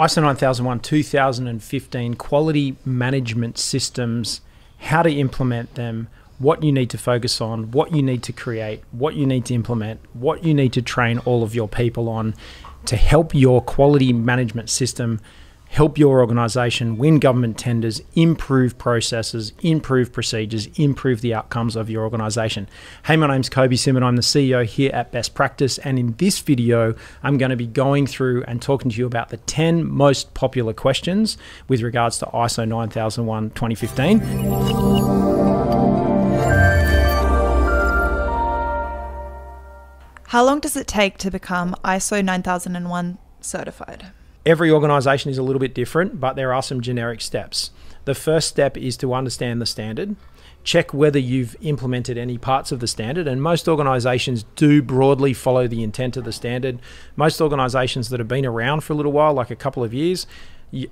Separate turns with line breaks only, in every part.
ISO 9001 2015 quality management systems, how to implement them, what you need to focus on, what you need to create, what you need to implement, what you need to train all of your people on to help your quality management system help your organization win government tenders, improve processes, improve procedures, improve the outcomes of your organization. Hey, my name's Kobi Simmat. I'm the CEO here at Best Practice. And in this video, I'm going to be going through and talking to you about the 10 most popular questions with regards to ISO 9001 2015.
How long does it take to become ISO 9001 certified?
Every organization is a little bit different, but there are some generic steps. The first step is to understand the standard. Check whether you've implemented any parts of the standard, and most organizations do broadly follow the intent of the standard. Most organizations that have been around for a little while, like a couple of years,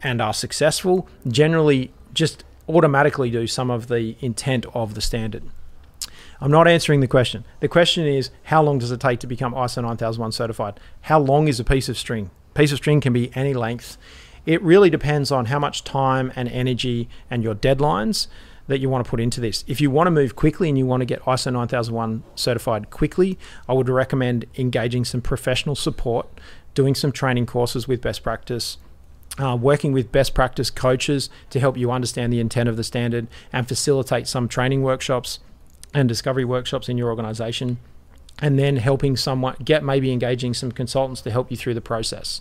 and are successful, generally just automatically do some of the intent of the standard. I'm not answering the question. The question is how long does it take to become ISO 9001 certified? How long is a piece of string? Piece of string can be any length. It really depends on how much time and energy and your deadlines that you want to put into this. If you want to move quickly and you want to get ISO 9001 certified quickly, I would recommend engaging some professional support, doing some training courses with best practice. Uh, working with best practice coaches to help you understand the intent of the standard and facilitate some training workshops and discovery workshops in your organization and then helping someone get maybe engaging some consultants to help you through the process.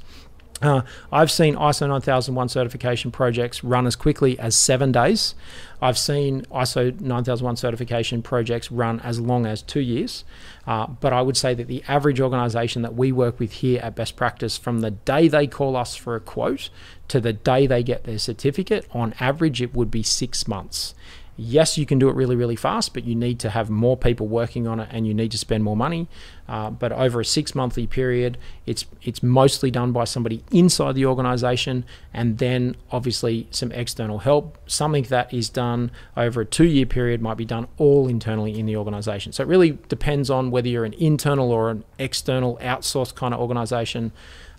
Uh, I've seen ISO 9001 certification projects run as quickly as seven days. I've seen ISO 9001 certification projects run as long as two years. Uh, but I would say that the average organization that we work with here at Best Practice, from the day they call us for a quote to the day they get their certificate, on average, it would be six months yes, you can do it really, really fast, but you need to have more people working on it and you need to spend more money. Uh, but over a six monthly period, it's it's mostly done by somebody inside the organization, and then obviously some external help. Something that is done over a two year period might be done all internally in the organization. So it really depends on whether you're an internal or an external outsourced kind of organization.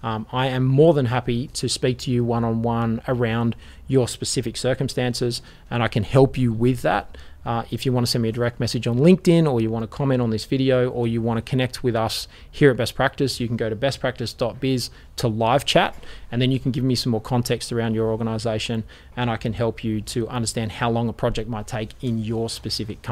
Um, I am more than happy to speak to you one on one around your specific circumstances, and I can help you with that. Uh, if you want to send me a direct message on LinkedIn or you want to comment on this video or you want to connect with us here at Best Practice, you can go to bestpractice.biz to live chat and then you can give me some more context around your organization and I can help you to understand how long a project might take in your specific company.